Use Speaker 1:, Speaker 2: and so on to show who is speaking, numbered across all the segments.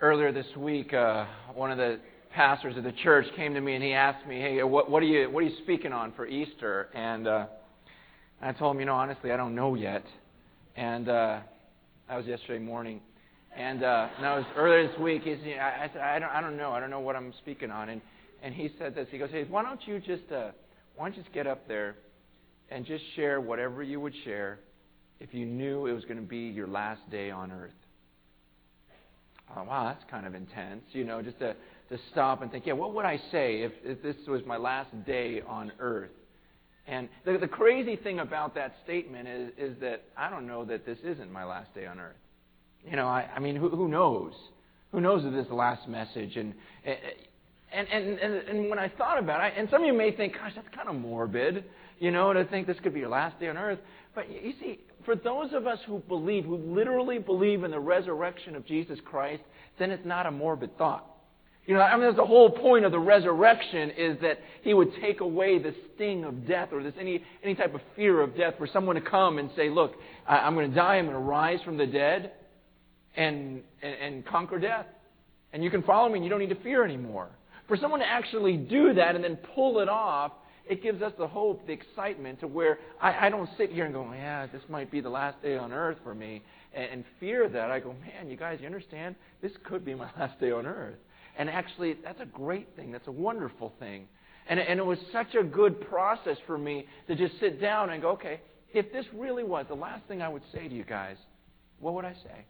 Speaker 1: earlier this week, uh, one of the pastors of the church came to me and he asked me, "Hey, what, what are you what are you speaking on for Easter?" And uh, I told him, "You know, honestly, I don't know yet." And uh, that was yesterday morning. And uh, that was earlier this week. He's, I, I said, I don't, I don't know. I don't know what I'm speaking on. And and he said this. He goes, "Hey, why don't you just uh, why don't you just get up there and just share whatever you would share if you knew it was going to be your last day on earth?" Oh, wow, that's kind of intense. You know, just to, to stop and think, yeah, what would I say if, if this was my last day on earth? And the, the crazy thing about that statement is, is that I don't know that this isn't my last day on earth. You know, I, I mean, who, who knows? Who knows if this last message? And, eh, eh, and, and, and, and when I thought about it, and some of you may think, gosh, that's kind of morbid, you know, to think this could be your last day on earth. But you see, for those of us who believe, who literally believe in the resurrection of Jesus Christ, then it's not a morbid thought. You know, I mean, that's the whole point of the resurrection is that he would take away the sting of death or this any, any type of fear of death for someone to come and say, look, I, I'm going to die, I'm going to rise from the dead and, and, and conquer death. And you can follow me and you don't need to fear anymore. For someone to actually do that and then pull it off, it gives us the hope, the excitement to where I, I don't sit here and go, yeah, this might be the last day on earth for me, and, and fear that. I go, man, you guys, you understand? This could be my last day on earth. And actually, that's a great thing. That's a wonderful thing. And, and it was such a good process for me to just sit down and go, okay, if this really was the last thing I would say to you guys, what would I say?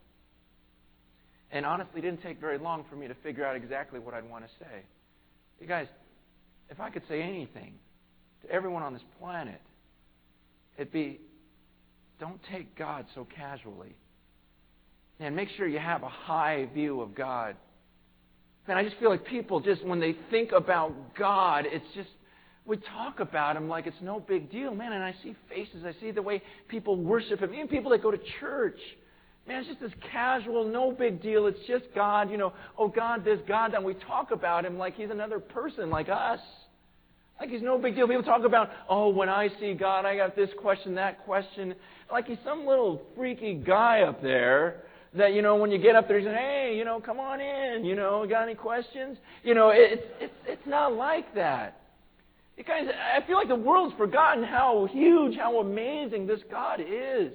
Speaker 1: And honestly, it didn't take very long for me to figure out exactly what I'd want to say. You guys, if I could say anything, to everyone on this planet, it'd be don't take God so casually. And make sure you have a high view of God. Man, I just feel like people just, when they think about God, it's just, we talk about Him like it's no big deal. Man, and I see faces, I see the way people worship Him, even people that go to church. Man, it's just this casual, no big deal. It's just God, you know, oh, God this, God that. And we talk about Him like He's another person like us. Like he's no big deal. People talk about, oh, when I see God, I got this question, that question. Like he's some little freaky guy up there that, you know, when you get up there, he's saying, hey, you know, come on in. You know, got any questions? You know, it's, it's, it's not like that. You guys, I feel like the world's forgotten how huge, how amazing this God is.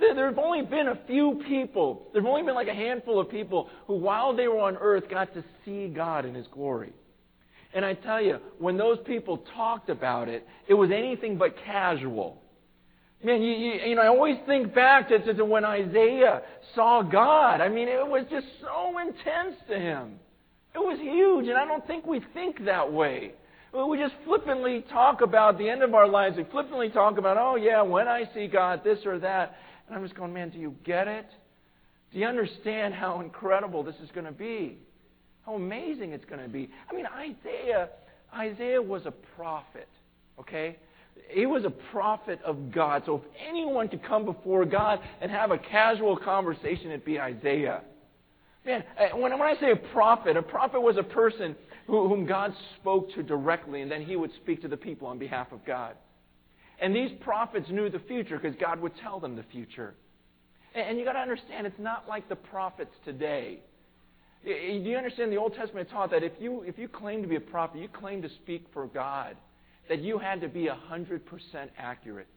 Speaker 1: There have only been a few people, there have only been like a handful of people who, while they were on earth, got to see God in His glory. And I tell you, when those people talked about it, it was anything but casual. Man, you, you, you know, I always think back to, to, to when Isaiah saw God. I mean, it was just so intense to him. It was huge, and I don't think we think that way. We just flippantly talk about the end of our lives. We flippantly talk about, oh, yeah, when I see God, this or that. And I'm just going, man, do you get it? Do you understand how incredible this is going to be? How amazing it's going to be. I mean, Isaiah, Isaiah was a prophet, okay? He was a prophet of God. So if anyone could come before God and have a casual conversation, it'd be Isaiah. Man, uh, when, when I say a prophet, a prophet was a person who, whom God spoke to directly, and then he would speak to the people on behalf of God. And these prophets knew the future because God would tell them the future. And, and you got to understand, it's not like the prophets today. Do you understand the Old Testament taught that if you, if you claim to be a prophet, you claim to speak for God, that you had to be 100% accurate.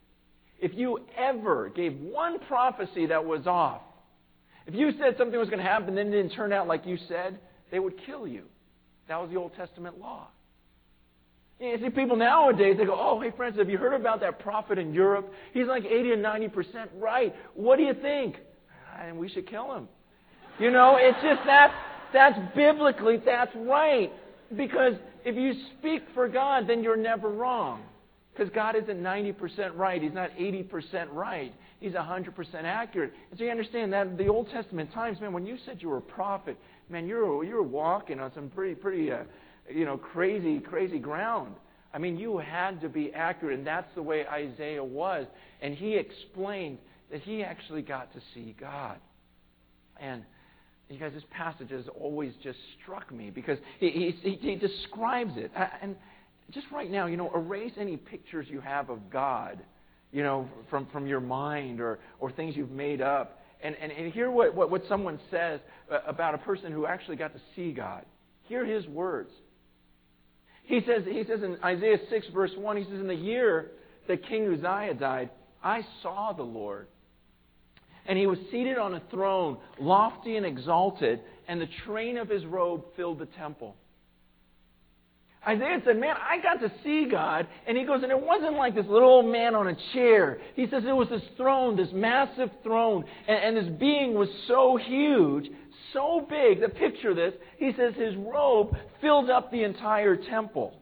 Speaker 1: If you ever gave one prophecy that was off, if you said something was going to happen and then it didn't turn out like you said, they would kill you. That was the Old Testament law. You see, people nowadays, they go, oh, hey, friends, have you heard about that prophet in Europe? He's like 80 or 90% right. What do you think? And we should kill him. You know, it's just that that's biblically, that's right. Because if you speak for God, then you're never wrong. Because God isn't 90% right. He's not 80% right. He's 100% accurate. And so you understand that the Old Testament times, man, when you said you were a prophet, man, you're, you're walking on some pretty, pretty, uh, you know, crazy, crazy ground. I mean, you had to be accurate, and that's the way Isaiah was. And he explained that he actually got to see God. And you guys, this passage has always just struck me because he, he, he describes it. And just right now, you know, erase any pictures you have of God, you know, from, from your mind or, or things you've made up. And, and, and hear what, what, what someone says uh, about a person who actually got to see God. Hear his words. He says, he says in Isaiah 6, verse 1, he says, In the year that King Uzziah died, I saw the Lord. And he was seated on a throne, lofty and exalted, and the train of his robe filled the temple. Isaiah said, Man, I got to see God. And he goes, And it wasn't like this little old man on a chair. He says it was this throne, this massive throne. And, and this being was so huge, so big that picture of this. He says his robe filled up the entire temple.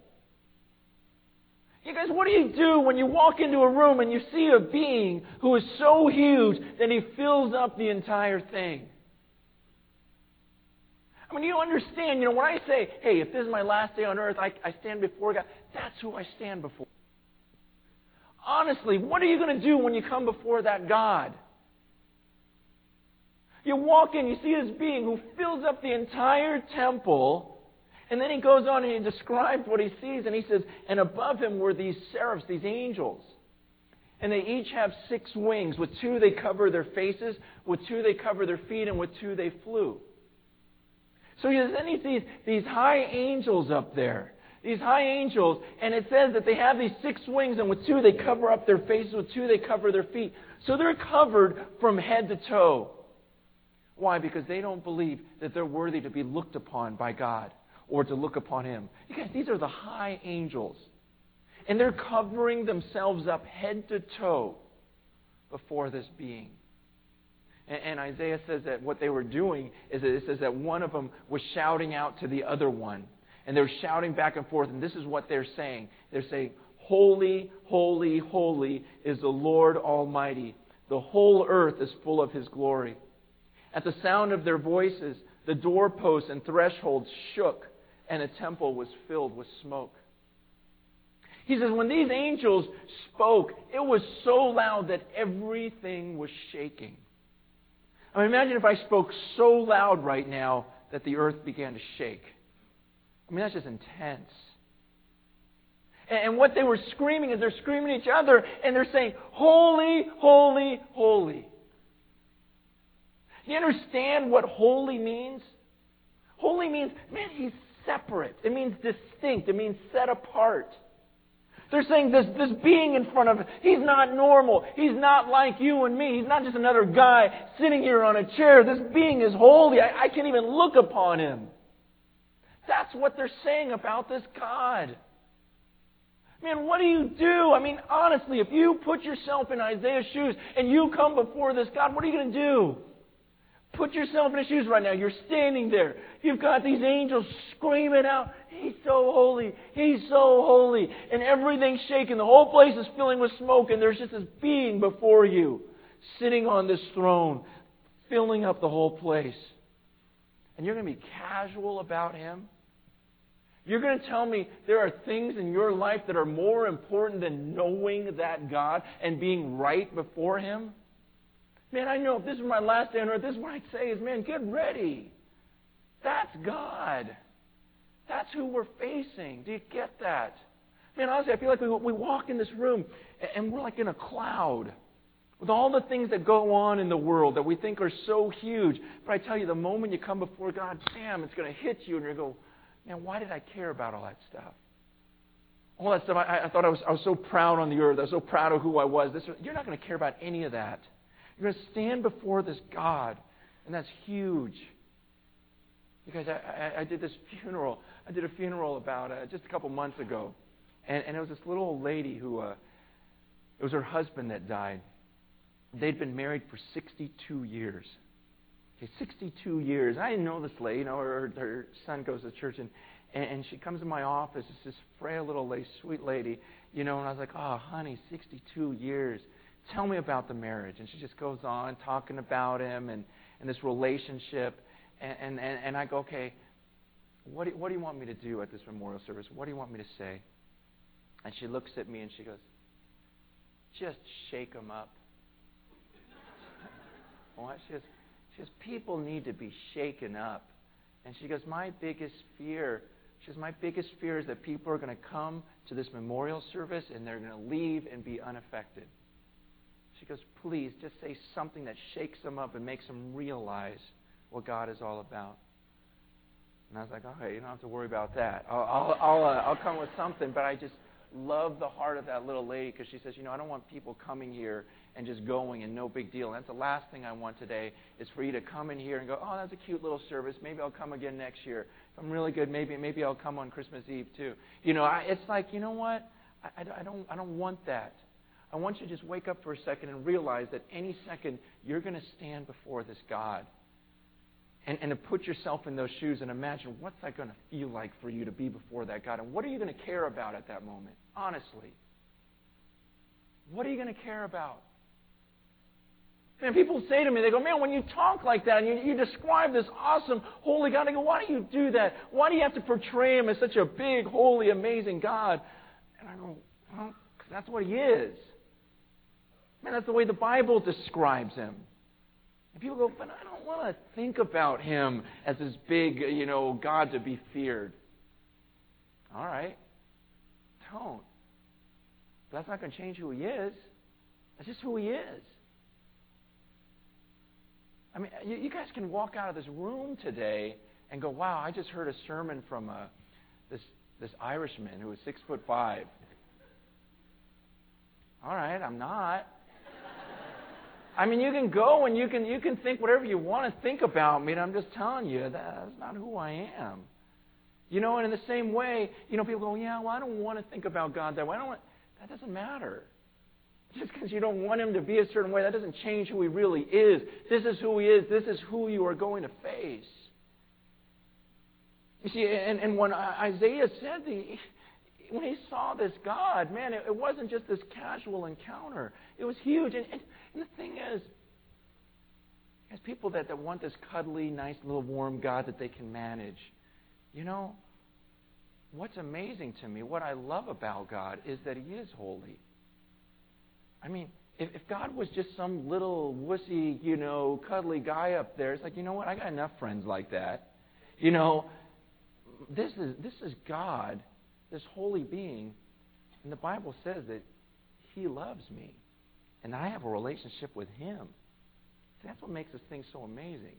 Speaker 1: You guys, what do you do when you walk into a room and you see a being who is so huge that he fills up the entire thing? I mean, you understand, you know, when I say, hey, if this is my last day on earth, I, I stand before God, that's who I stand before. Honestly, what are you going to do when you come before that God? You walk in, you see this being who fills up the entire temple, and then he goes on and he describes what he sees, and he says, and above him were these seraphs, these angels. And they each have six wings. With two they cover their faces, with two they cover their feet, and with two they flew. So he then he sees these high angels up there. These high angels, and it says that they have these six wings, and with two they cover up their faces, with two they cover their feet. So they're covered from head to toe. Why? Because they don't believe that they're worthy to be looked upon by God or to look upon Him. You guys, these are the high angels. And they're covering themselves up head to toe before this being. And, Isaiah says that what they were doing is that it says that one of them was shouting out to the other one. And they're shouting back and forth, and this is what they're saying. They're saying, Holy, holy, holy is the Lord Almighty. The whole earth is full of His glory. At the sound of their voices, the doorposts and thresholds shook, and the temple was filled with smoke. He says, when these angels spoke, it was so loud that everything was shaking. I mean, imagine if I spoke so loud right now that the earth began to shake. I mean, that's just intense. And what they were screaming is they're screaming at each other and they're saying, Holy, holy, holy. Do you understand what holy means? Holy means, man, he's separate. It means distinct. It means set apart. They're saying this, this being in front of us, he's not normal. He's not like you and me. He's not just another guy sitting here on a chair. This being is holy. I, I can't even look upon him. That's what they're saying about this God. Man, what do you do? I mean, honestly, if you put yourself in Isaiah's shoes and you come before this God, what are you going to do? Put yourself in his shoes right now. You're standing there. You've got these angels screaming out, He's so holy. He's so holy. And everything's shaking. The whole place is filling with smoke, and there's just this being before you, sitting on this throne, filling up the whole place. And you're going to be casual about him? You're going to tell me there are things in your life that are more important than knowing that God and being right before Him? Man, I know if this is my last day on earth, this is what I'd say is, man, get ready. That's God. That's who we're facing. Do you get that? Man, honestly, I feel like we, we walk in this room and we're like in a cloud with all the things that go on in the world that we think are so huge. But I tell you, the moment you come before God, bam, it's going to hit you and you go, man, why did I care about all that stuff? All that stuff, I, I thought I was, I was so proud on the earth. I was so proud of who I was. This, you're not going to care about any of that. You're going to stand before this God, and that's huge. Because I, I, I did this funeral. I did a funeral about uh, just a couple months ago, and, and it was this little old lady who uh, it was her husband that died. They'd been married for 62 years. Okay, 62 years. I didn't know this lady. You know, her, her son goes to church, and, and she comes to my office. It's this frail little lady, sweet lady, you know. And I was like, "Oh, honey, 62 years." Tell me about the marriage. And she just goes on talking about him and, and this relationship. And, and, and, I go, okay, what do, what do you want me to do at this memorial service? What do you want me to say? And she looks at me and she goes, just shake them up. what? She goes, she goes, people need to be shaken up. And she goes, my biggest fear, she goes, my biggest fear is that people are going to come to this memorial service and they're going to leave and be unaffected. She goes, Please, just say something that shakes them up and makes them realize what God is all about. And I was like, Okay, you don't have to worry about that. I'll, I'll, I'll, uh, I'll come with something, but I just love the heart of that little lady because she says, You know, I don't want people coming here and just going and no big deal. And that's the last thing I want today is for you to come in here and go, Oh, that's a cute little service. Maybe I'll come again next year. If I'm really good, maybe maybe I'll come on Christmas Eve too. You know, I, it's like, you know what? I, I, I don't I don't want that. I want you to just wake up for a second and realize that any second you're going to stand before this God. And, and to put yourself in those shoes and imagine what's that going to feel like for you to be before that God. And what are you going to care about at that moment? Honestly. What are you going to care about? And people say to me, they go, man, when you talk like that and you, you describe this awesome, holy God, I go, why do you do that? Why do you have to portray him as such a big, holy, amazing God? And I go, well, because that's what he is. Man, that's the way the Bible describes him. And people go, but I don't want to think about him as this big, you know, God to be feared. All right. Don't. But that's not going to change who he is. That's just who he is. I mean, you, you guys can walk out of this room today and go, wow, I just heard a sermon from uh, this, this Irishman who was six foot five. All right, I'm not. I mean, you can go and you can you can think whatever you want to think about me. And I'm just telling you that that's not who I am. You know, and in the same way, you know, people go, yeah, well, I don't want to think about God that way. I don't want, that doesn't matter. Just because you don't want him to be a certain way, that doesn't change who he really is. This is who he is. This is who you are going to face. You see, and, and when Isaiah said the, when he saw this God, man, it, it wasn't just this casual encounter. It was huge. And, and, and the thing is, there's people that, that want this cuddly, nice, little warm God that they can manage. You know, what's amazing to me, what I love about God, is that He is holy. I mean, if, if God was just some little wussy, you know, cuddly guy up there, it's like, you know what? I got enough friends like that. You know, this is this is God, this holy being, and the Bible says that He loves me, and I have a relationship with Him. See, that's what makes this thing so amazing.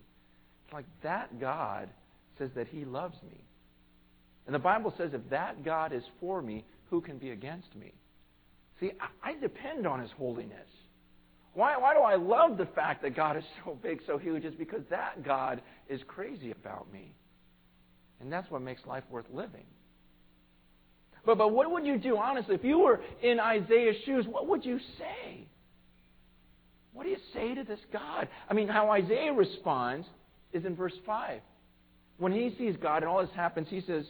Speaker 1: It's like that God says that He loves me. And the Bible says if that God is for me, who can be against me? See, I depend on His holiness. Why, why do I love the fact that God is so big, so huge? Is because that God is crazy about me. And that's what makes life worth living. But, but what would you do, honestly? If you were in Isaiah's shoes, what would you say? What do you say to this God? I mean, how Isaiah responds is in verse 5. When he sees God and all this happens, he says,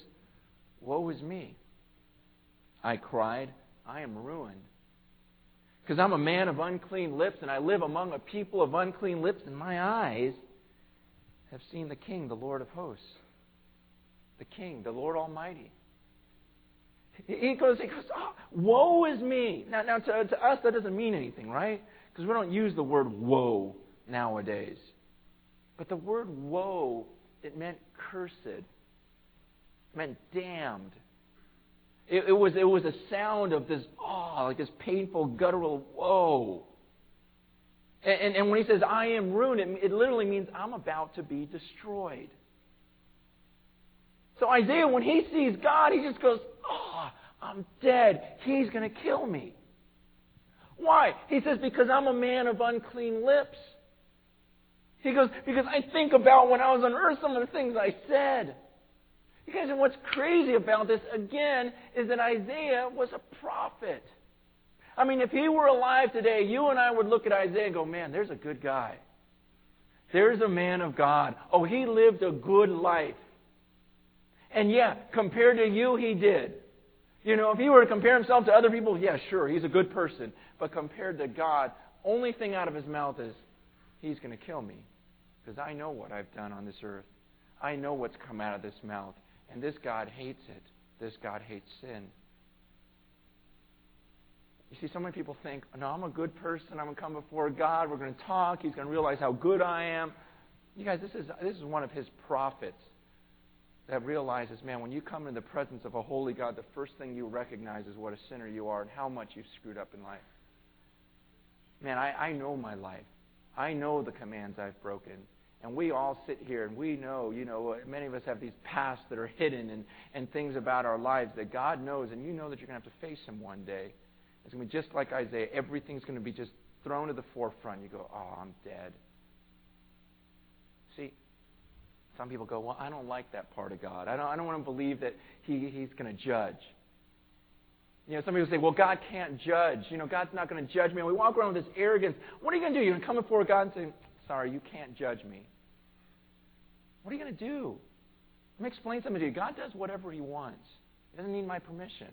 Speaker 1: Woe is me. I cried, I am ruined. Because I'm a man of unclean lips, and I live among a people of unclean lips, and my eyes have seen the King, the Lord of hosts. The King, the Lord Almighty. He goes, he goes, oh, woe is me. Now, now to, to us, that doesn't mean anything, right? Because we don't use the word woe nowadays. But the word woe, it meant cursed. It meant damned. It, it, was, it was a sound of this, oh, like this painful, guttural, woe. And, and, and when he says, I am ruined, it, it literally means I'm about to be destroyed. So Isaiah, when he sees God, he just goes, oh, I'm dead. He's going to kill me. Why? He says, because I'm a man of unclean lips. He goes, because I think about when I was on earth, some of the things I said. You guys, and what's crazy about this, again, is that Isaiah was a prophet. I mean, if he were alive today, you and I would look at Isaiah and go, man, there's a good guy. There's a man of God. Oh, he lived a good life. And yeah, compared to you, he did. You know, if he were to compare himself to other people, yeah, sure, he's a good person. But compared to God, only thing out of his mouth is, he's going to kill me. Because I know what I've done on this earth. I know what's come out of this mouth. And this God hates it. This God hates sin. You see, so many people think, no, I'm a good person. I'm going to come before God. We're going to talk. He's going to realize how good I am. You guys, this is, this is one of his prophets that realizes, man, when you come in the presence of a holy God, the first thing you recognize is what a sinner you are and how much you've screwed up in life. man, I, I know my life. I know the commands I've broken. And we all sit here and we know, you know, many of us have these pasts that are hidden and, and things about our lives that God knows, and you know that you're going to have to face Him one day. It's going to be just like Isaiah. Everything's going to be just thrown to the forefront. You go, oh, I'm dead. See, some people go, well, I don't like that part of God. I don't, I don't want to believe that he, He's going to judge. You know, some people say, well, God can't judge. You know, God's not going to judge me. And we walk around with this arrogance. What are you going to do? You're going to come before God and say, sorry, you can't judge me. What are you going to do? Let me explain something to you. God does whatever He wants. He doesn't need my permission.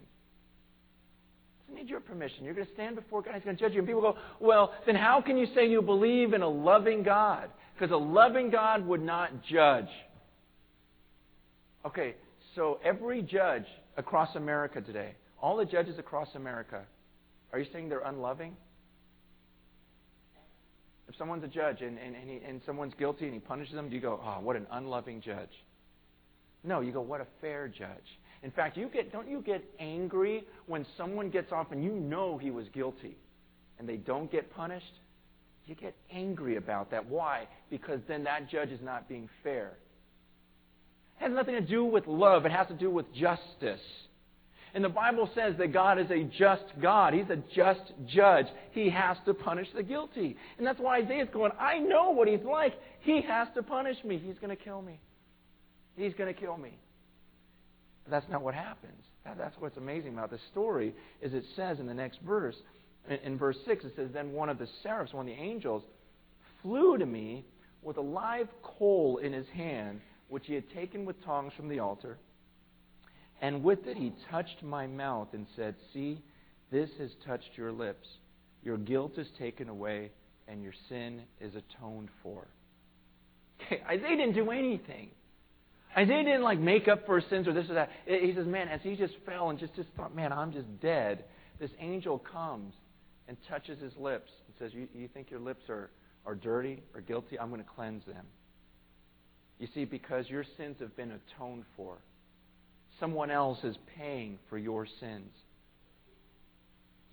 Speaker 1: He doesn't need your permission. You're going to stand before God. He's going to judge you. And people go, well, then how can you say you believe in a loving God? Because a loving God would not judge. Okay, so every judge across America today, all the judges across America, are you saying they're unloving? If someone's a judge and, and, and, he, and someone's guilty and he punishes them, do you go, oh, what an unloving judge? No, you go, what a fair judge. In fact, you get, don't you get angry when someone gets off and you know he was guilty and they don't get punished? You get angry about that. Why? Because then that judge is not being fair. It has nothing to do with love, it has to do with justice. And the Bible says that God is a just God. He's a just judge. He has to punish the guilty. And that's why Isaiah's going, I know what he's like. He has to punish me. He's going to kill me. He's going to kill me. But that's not what happens. That's what's amazing about this story is it says in the next verse, in verse 6, it says, Then one of the seraphs, one of the angels, flew to me with a live coal in his hand, which he had taken with tongs from the altar. And with it he touched my mouth and said, See, this has touched your lips. Your guilt is taken away, and your sin is atoned for. Okay, Isaiah didn't do anything. Isaiah didn't like make up for his sins or this or that. He says, Man, as he just fell and just, just thought, Man, I'm just dead, this angel comes and touches his lips and says, You, you think your lips are, are dirty or guilty? I'm going to cleanse them. You see, because your sins have been atoned for. Someone else is paying for your sins.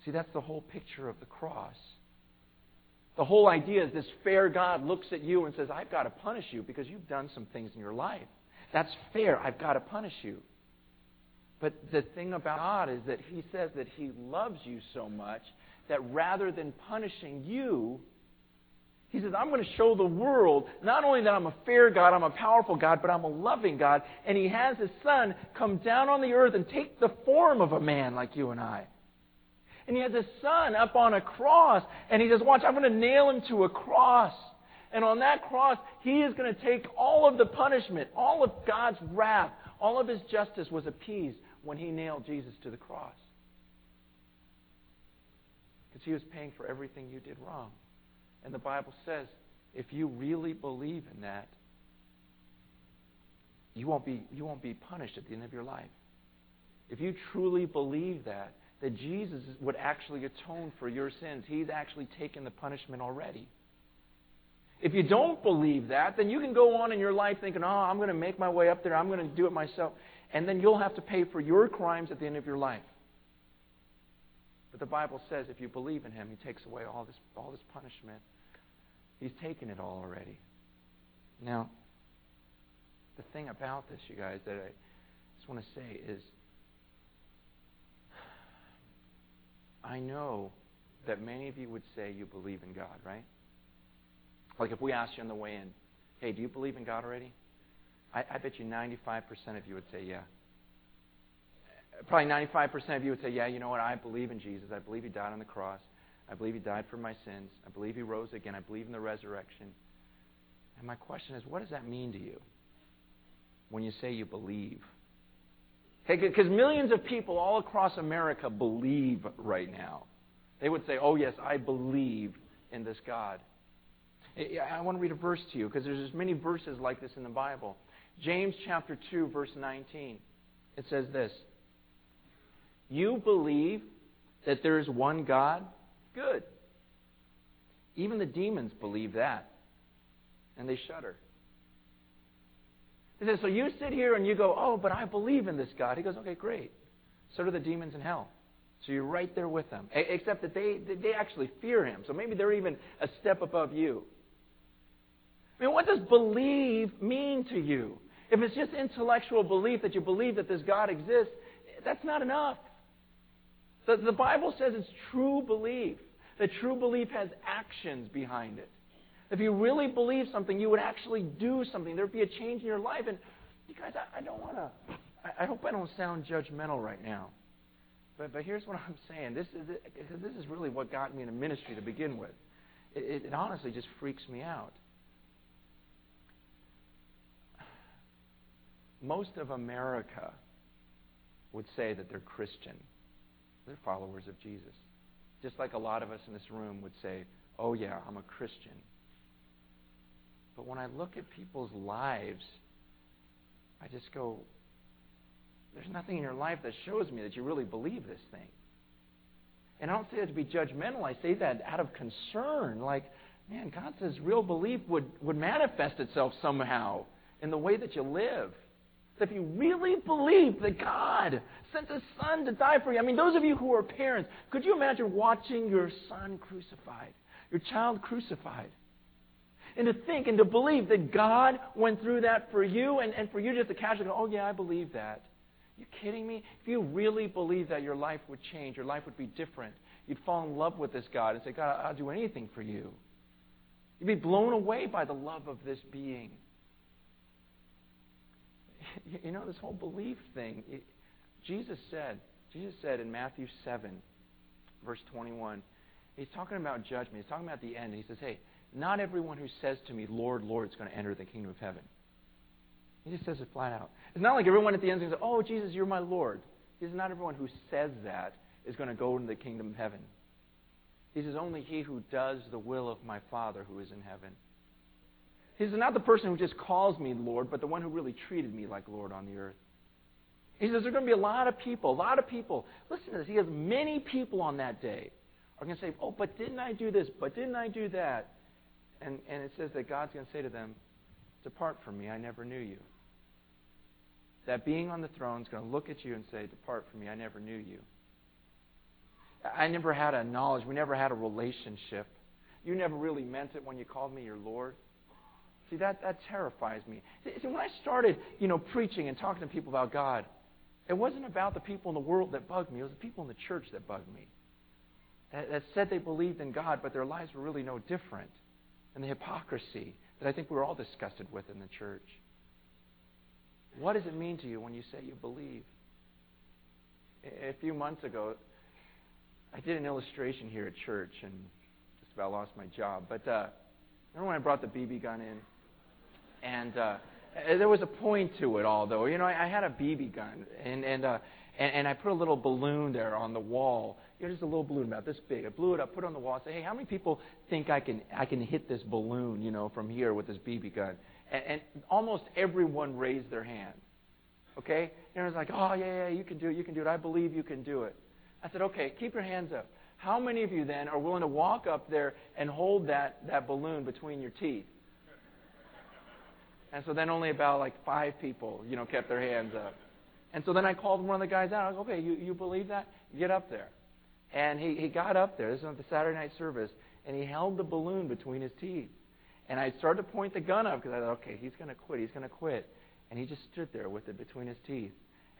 Speaker 1: See, that's the whole picture of the cross. The whole idea is this fair God looks at you and says, I've got to punish you because you've done some things in your life. That's fair. I've got to punish you. But the thing about God is that He says that He loves you so much that rather than punishing you, he says, I'm going to show the world not only that I'm a fair God, I'm a powerful God, but I'm a loving God. And He has His Son come down on the earth and take the form of a man like you and I. And He has His Son up on a cross. And He says, Watch, I'm going to nail Him to a cross. And on that cross, He is going to take all of the punishment, all of God's wrath, all of His justice was appeased when He nailed Jesus to the cross. Because He was paying for everything you did wrong. And the Bible says if you really believe in that, you won't be, you won't be punished at the end of your life. If you truly believe that, that Jesus would actually atone for your sins, He's actually taken the punishment already. If you don't believe that, then you can go on in your life thinking, oh, I'm going to make my way up there, I'm going to do it myself. And then you'll have to pay for your crimes at the end of your life. But the Bible says if you believe in Him, He takes away all this, all this punishment. He's taken it all already. Now, the thing about this, you guys, that I just want to say is I know that many of you would say you believe in God, right? Like if we asked you on the way in, hey, do you believe in God already? I, I bet you 95% of you would say, yeah probably 95% of you would say, Yeah, you know what? I believe in Jesus. I believe he died on the cross. I believe he died for my sins. I believe he rose again. I believe in the resurrection. And my question is, what does that mean to you when you say you believe? Because millions of people all across America believe right now. They would say, Oh, yes, I believe in this God. I want to read a verse to you because there's as many verses like this in the Bible. James chapter 2, verse 19. It says this you believe that there is one God? Good. Even the demons believe that. And they shudder. He says, So you sit here and you go, Oh, but I believe in this God. He goes, Okay, great. So do the demons in hell. So you're right there with them, except that they, they actually fear him. So maybe they're even a step above you. I mean, what does believe mean to you? If it's just intellectual belief that you believe that this God exists, that's not enough. The, the Bible says it's true belief. That true belief has actions behind it. If you really believe something, you would actually do something. There'd be a change in your life. And you guys, I, I don't want to. I, I hope I don't sound judgmental right now. But, but here's what I'm saying. This is this is really what got me into ministry to begin with. It, it, it honestly just freaks me out. Most of America would say that they're Christian. They're followers of Jesus. Just like a lot of us in this room would say, oh, yeah, I'm a Christian. But when I look at people's lives, I just go, there's nothing in your life that shows me that you really believe this thing. And I don't say that to be judgmental. I say that out of concern. Like, man, God says real belief would, would manifest itself somehow in the way that you live. If you really believe that God sent His Son to die for you, I mean, those of you who are parents, could you imagine watching your son crucified, your child crucified? And to think and to believe that God went through that for you, and, and for you just to casually go, oh, yeah, I believe that. Are you kidding me? If you really believe that, your life would change, your life would be different. You'd fall in love with this God and say, God, I'll do anything for you. You'd be blown away by the love of this being. You know, this whole belief thing, it, Jesus said, Jesus said in Matthew 7, verse 21, he's talking about judgment. He's talking about the end. He says, hey, not everyone who says to me, Lord, Lord, is going to enter the kingdom of heaven. He just says it flat out. It's not like everyone at the end says, Oh, Jesus, you're my Lord. He says, Not everyone who says that is going to go into the kingdom of heaven. He says, Only he who does the will of my Father who is in heaven. He says, Not the person who just calls me Lord, but the one who really treated me like Lord on the earth. He says, There are going to be a lot of people, a lot of people. Listen to this. He has many people on that day are going to say, Oh, but didn't I do this? But didn't I do that? And, and it says that God's going to say to them, Depart from me, I never knew you. That being on the throne is going to look at you and say, Depart from me, I never knew you. I never had a knowledge. We never had a relationship. You never really meant it when you called me your Lord. See, that, that terrifies me. See, when I started, you know, preaching and talking to people about God, it wasn't about the people in the world that bugged me. It was the people in the church that bugged me. That, that said they believed in God, but their lives were really no different and the hypocrisy that I think we're all disgusted with in the church. What does it mean to you when you say you believe? A few months ago, I did an illustration here at church and just about lost my job. But uh, remember when I brought the BB gun in? And uh, there was a point to it all, though. You know, I, I had a BB gun, and and, uh, and and I put a little balloon there on the wall you know, just a little balloon about this big. I blew it up, put it on the wall. I said, hey, how many people think I can I can hit this balloon, you know, from here with this BB gun? And, and almost everyone raised their hand. Okay, and I was like, oh yeah, yeah, you can do it, you can do it. I believe you can do it. I said, okay, keep your hands up. How many of you then are willing to walk up there and hold that that balloon between your teeth? And so then only about like five people, you know, kept their hands up. And so then I called one of the guys out. I was like, okay, you, you believe that? Get up there. And he, he got up there, this was the Saturday night service, and he held the balloon between his teeth. And I started to point the gun up because I thought, okay, he's going to quit, he's going to quit. And he just stood there with it between his teeth.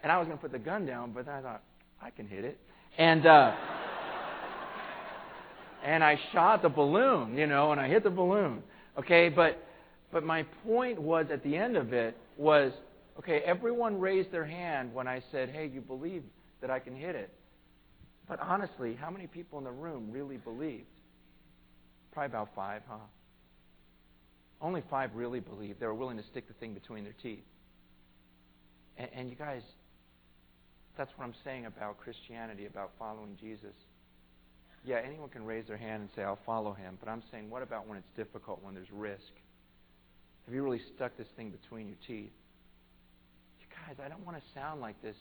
Speaker 1: And I was going to put the gun down, but then I thought, I can hit it. And, uh, and I shot the balloon, you know, and I hit the balloon. Okay, but, but my point was at the end of it was, okay, everyone raised their hand when I said, hey, you believe that I can hit it. But honestly, how many people in the room really believed? Probably about five, huh? Only five really believed. They were willing to stick the thing between their teeth. And, and you guys, that's what I'm saying about Christianity, about following Jesus. Yeah, anyone can raise their hand and say, I'll follow him. But I'm saying, what about when it's difficult, when there's risk? Have you really stuck this thing between your teeth? You guys, I don't want to sound like this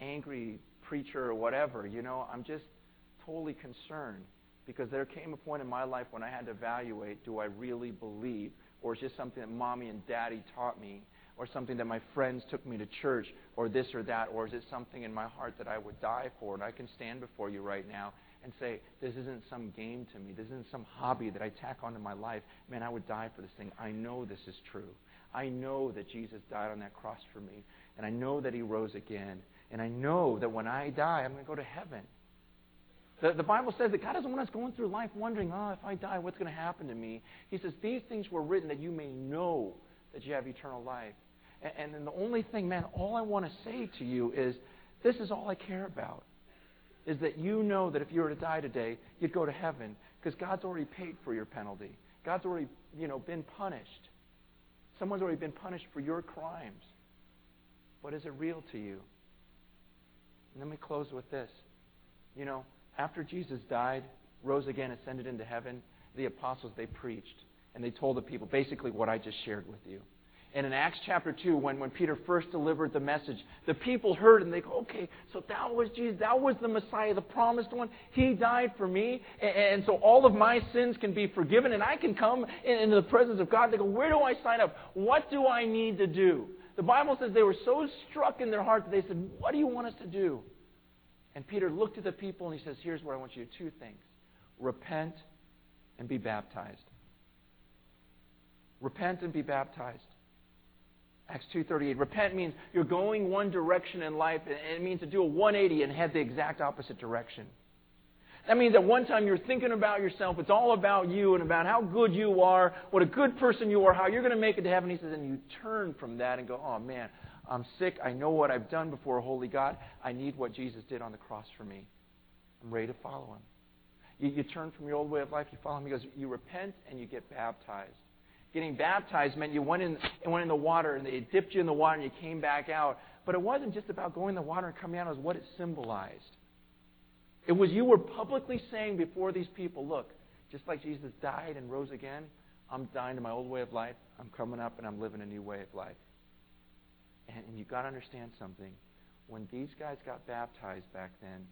Speaker 1: angry preacher or whatever. You know, I'm just totally concerned because there came a point in my life when I had to evaluate do I really believe or is just something that mommy and daddy taught me or something that my friends took me to church, or this or that, or is it something in my heart that I would die for? And I can stand before you right now and say, This isn't some game to me. This isn't some hobby that I tack onto my life. Man, I would die for this thing. I know this is true. I know that Jesus died on that cross for me. And I know that he rose again. And I know that when I die, I'm going to go to heaven. The, the Bible says that God doesn't want us going through life wondering, oh, if I die, what's going to happen to me? He says, These things were written that you may know that you have eternal life. And, and then the only thing, man, all I want to say to you is this is all I care about. Is that you know that if you were to die today, you'd go to heaven because God's already paid for your penalty. God's already, you know, been punished. Someone's already been punished for your crimes. But is it real to you? And let me close with this. You know, after Jesus died, rose again, ascended into heaven, the apostles, they preached. And they told the people basically what I just shared with you. And in Acts chapter 2, when, when Peter first delivered the message, the people heard and they go, okay, so that was Jesus. That was the Messiah, the promised one. He died for me. And, and so all of my sins can be forgiven and I can come in, into the presence of God. They go, where do I sign up? What do I need to do? The Bible says they were so struck in their heart that they said, what do you want us to do? And Peter looked at the people and he says, Here's what I want you to do two things repent and be baptized. Repent and be baptized. Acts 2:38. Repent means you're going one direction in life, and it means to do a 180 and head the exact opposite direction. That means at one time you're thinking about yourself, it's all about you and about how good you are, what a good person you are, how you're going to make it to heaven. He says, and you turn from that and go, oh man, I'm sick. I know what I've done before holy God. I need what Jesus did on the cross for me. I'm ready to follow him. You, you turn from your old way of life, you follow him. He goes, you repent and you get baptized. Getting baptized meant you went in, went in the water and they dipped you in the water and you came back out. But it wasn't just about going in the water and coming out, it was what it symbolized. It was you were publicly saying before these people, look, just like Jesus died and rose again, I'm dying to my old way of life. I'm coming up and I'm living a new way of life. And, and you've got to understand something. When these guys got baptized back then,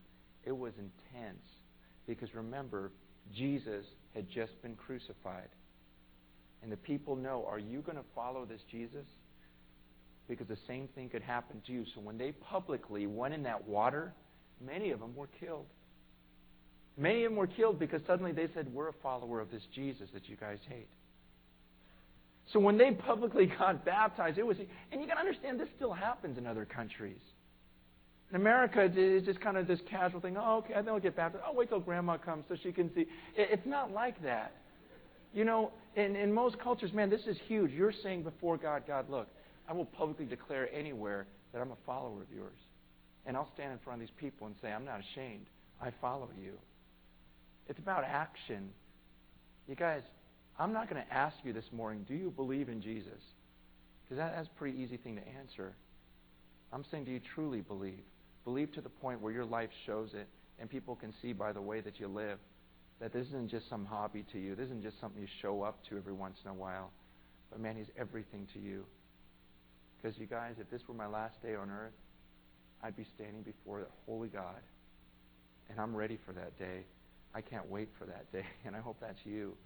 Speaker 1: it was intense. Because remember, Jesus had just been crucified. And the people know, are you going to follow this Jesus? Because the same thing could happen to you. So when they publicly went in that water, many of them were killed. Many of them were killed because suddenly they said, We're a follower of this Jesus that you guys hate. So when they publicly got baptized, it was, and you got to understand this still happens in other countries. In America, it's just kind of this casual thing. Oh, okay, then I'll get baptized. Oh, wait till grandma comes so she can see. It's not like that. You know, in, in most cultures, man, this is huge. You're saying before God, God, look, I will publicly declare anywhere that I'm a follower of yours. And I'll stand in front of these people and say, I'm not ashamed. I follow you. It's about action. You guys, I'm not going to ask you this morning, do you believe in Jesus? Because that, that's a pretty easy thing to answer. I'm saying, do you truly believe? Believe to the point where your life shows it and people can see by the way that you live that this isn't just some hobby to you. This isn't just something you show up to every once in a while. But man, He's everything to you. Because you guys, if this were my last day on earth, I'd be standing before the holy God. And I'm ready for that day. I can't wait for that day. And I hope that's you.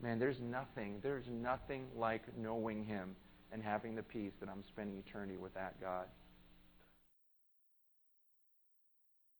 Speaker 1: Man, there's nothing, there's nothing like knowing Him and having the peace that I'm spending eternity with that God.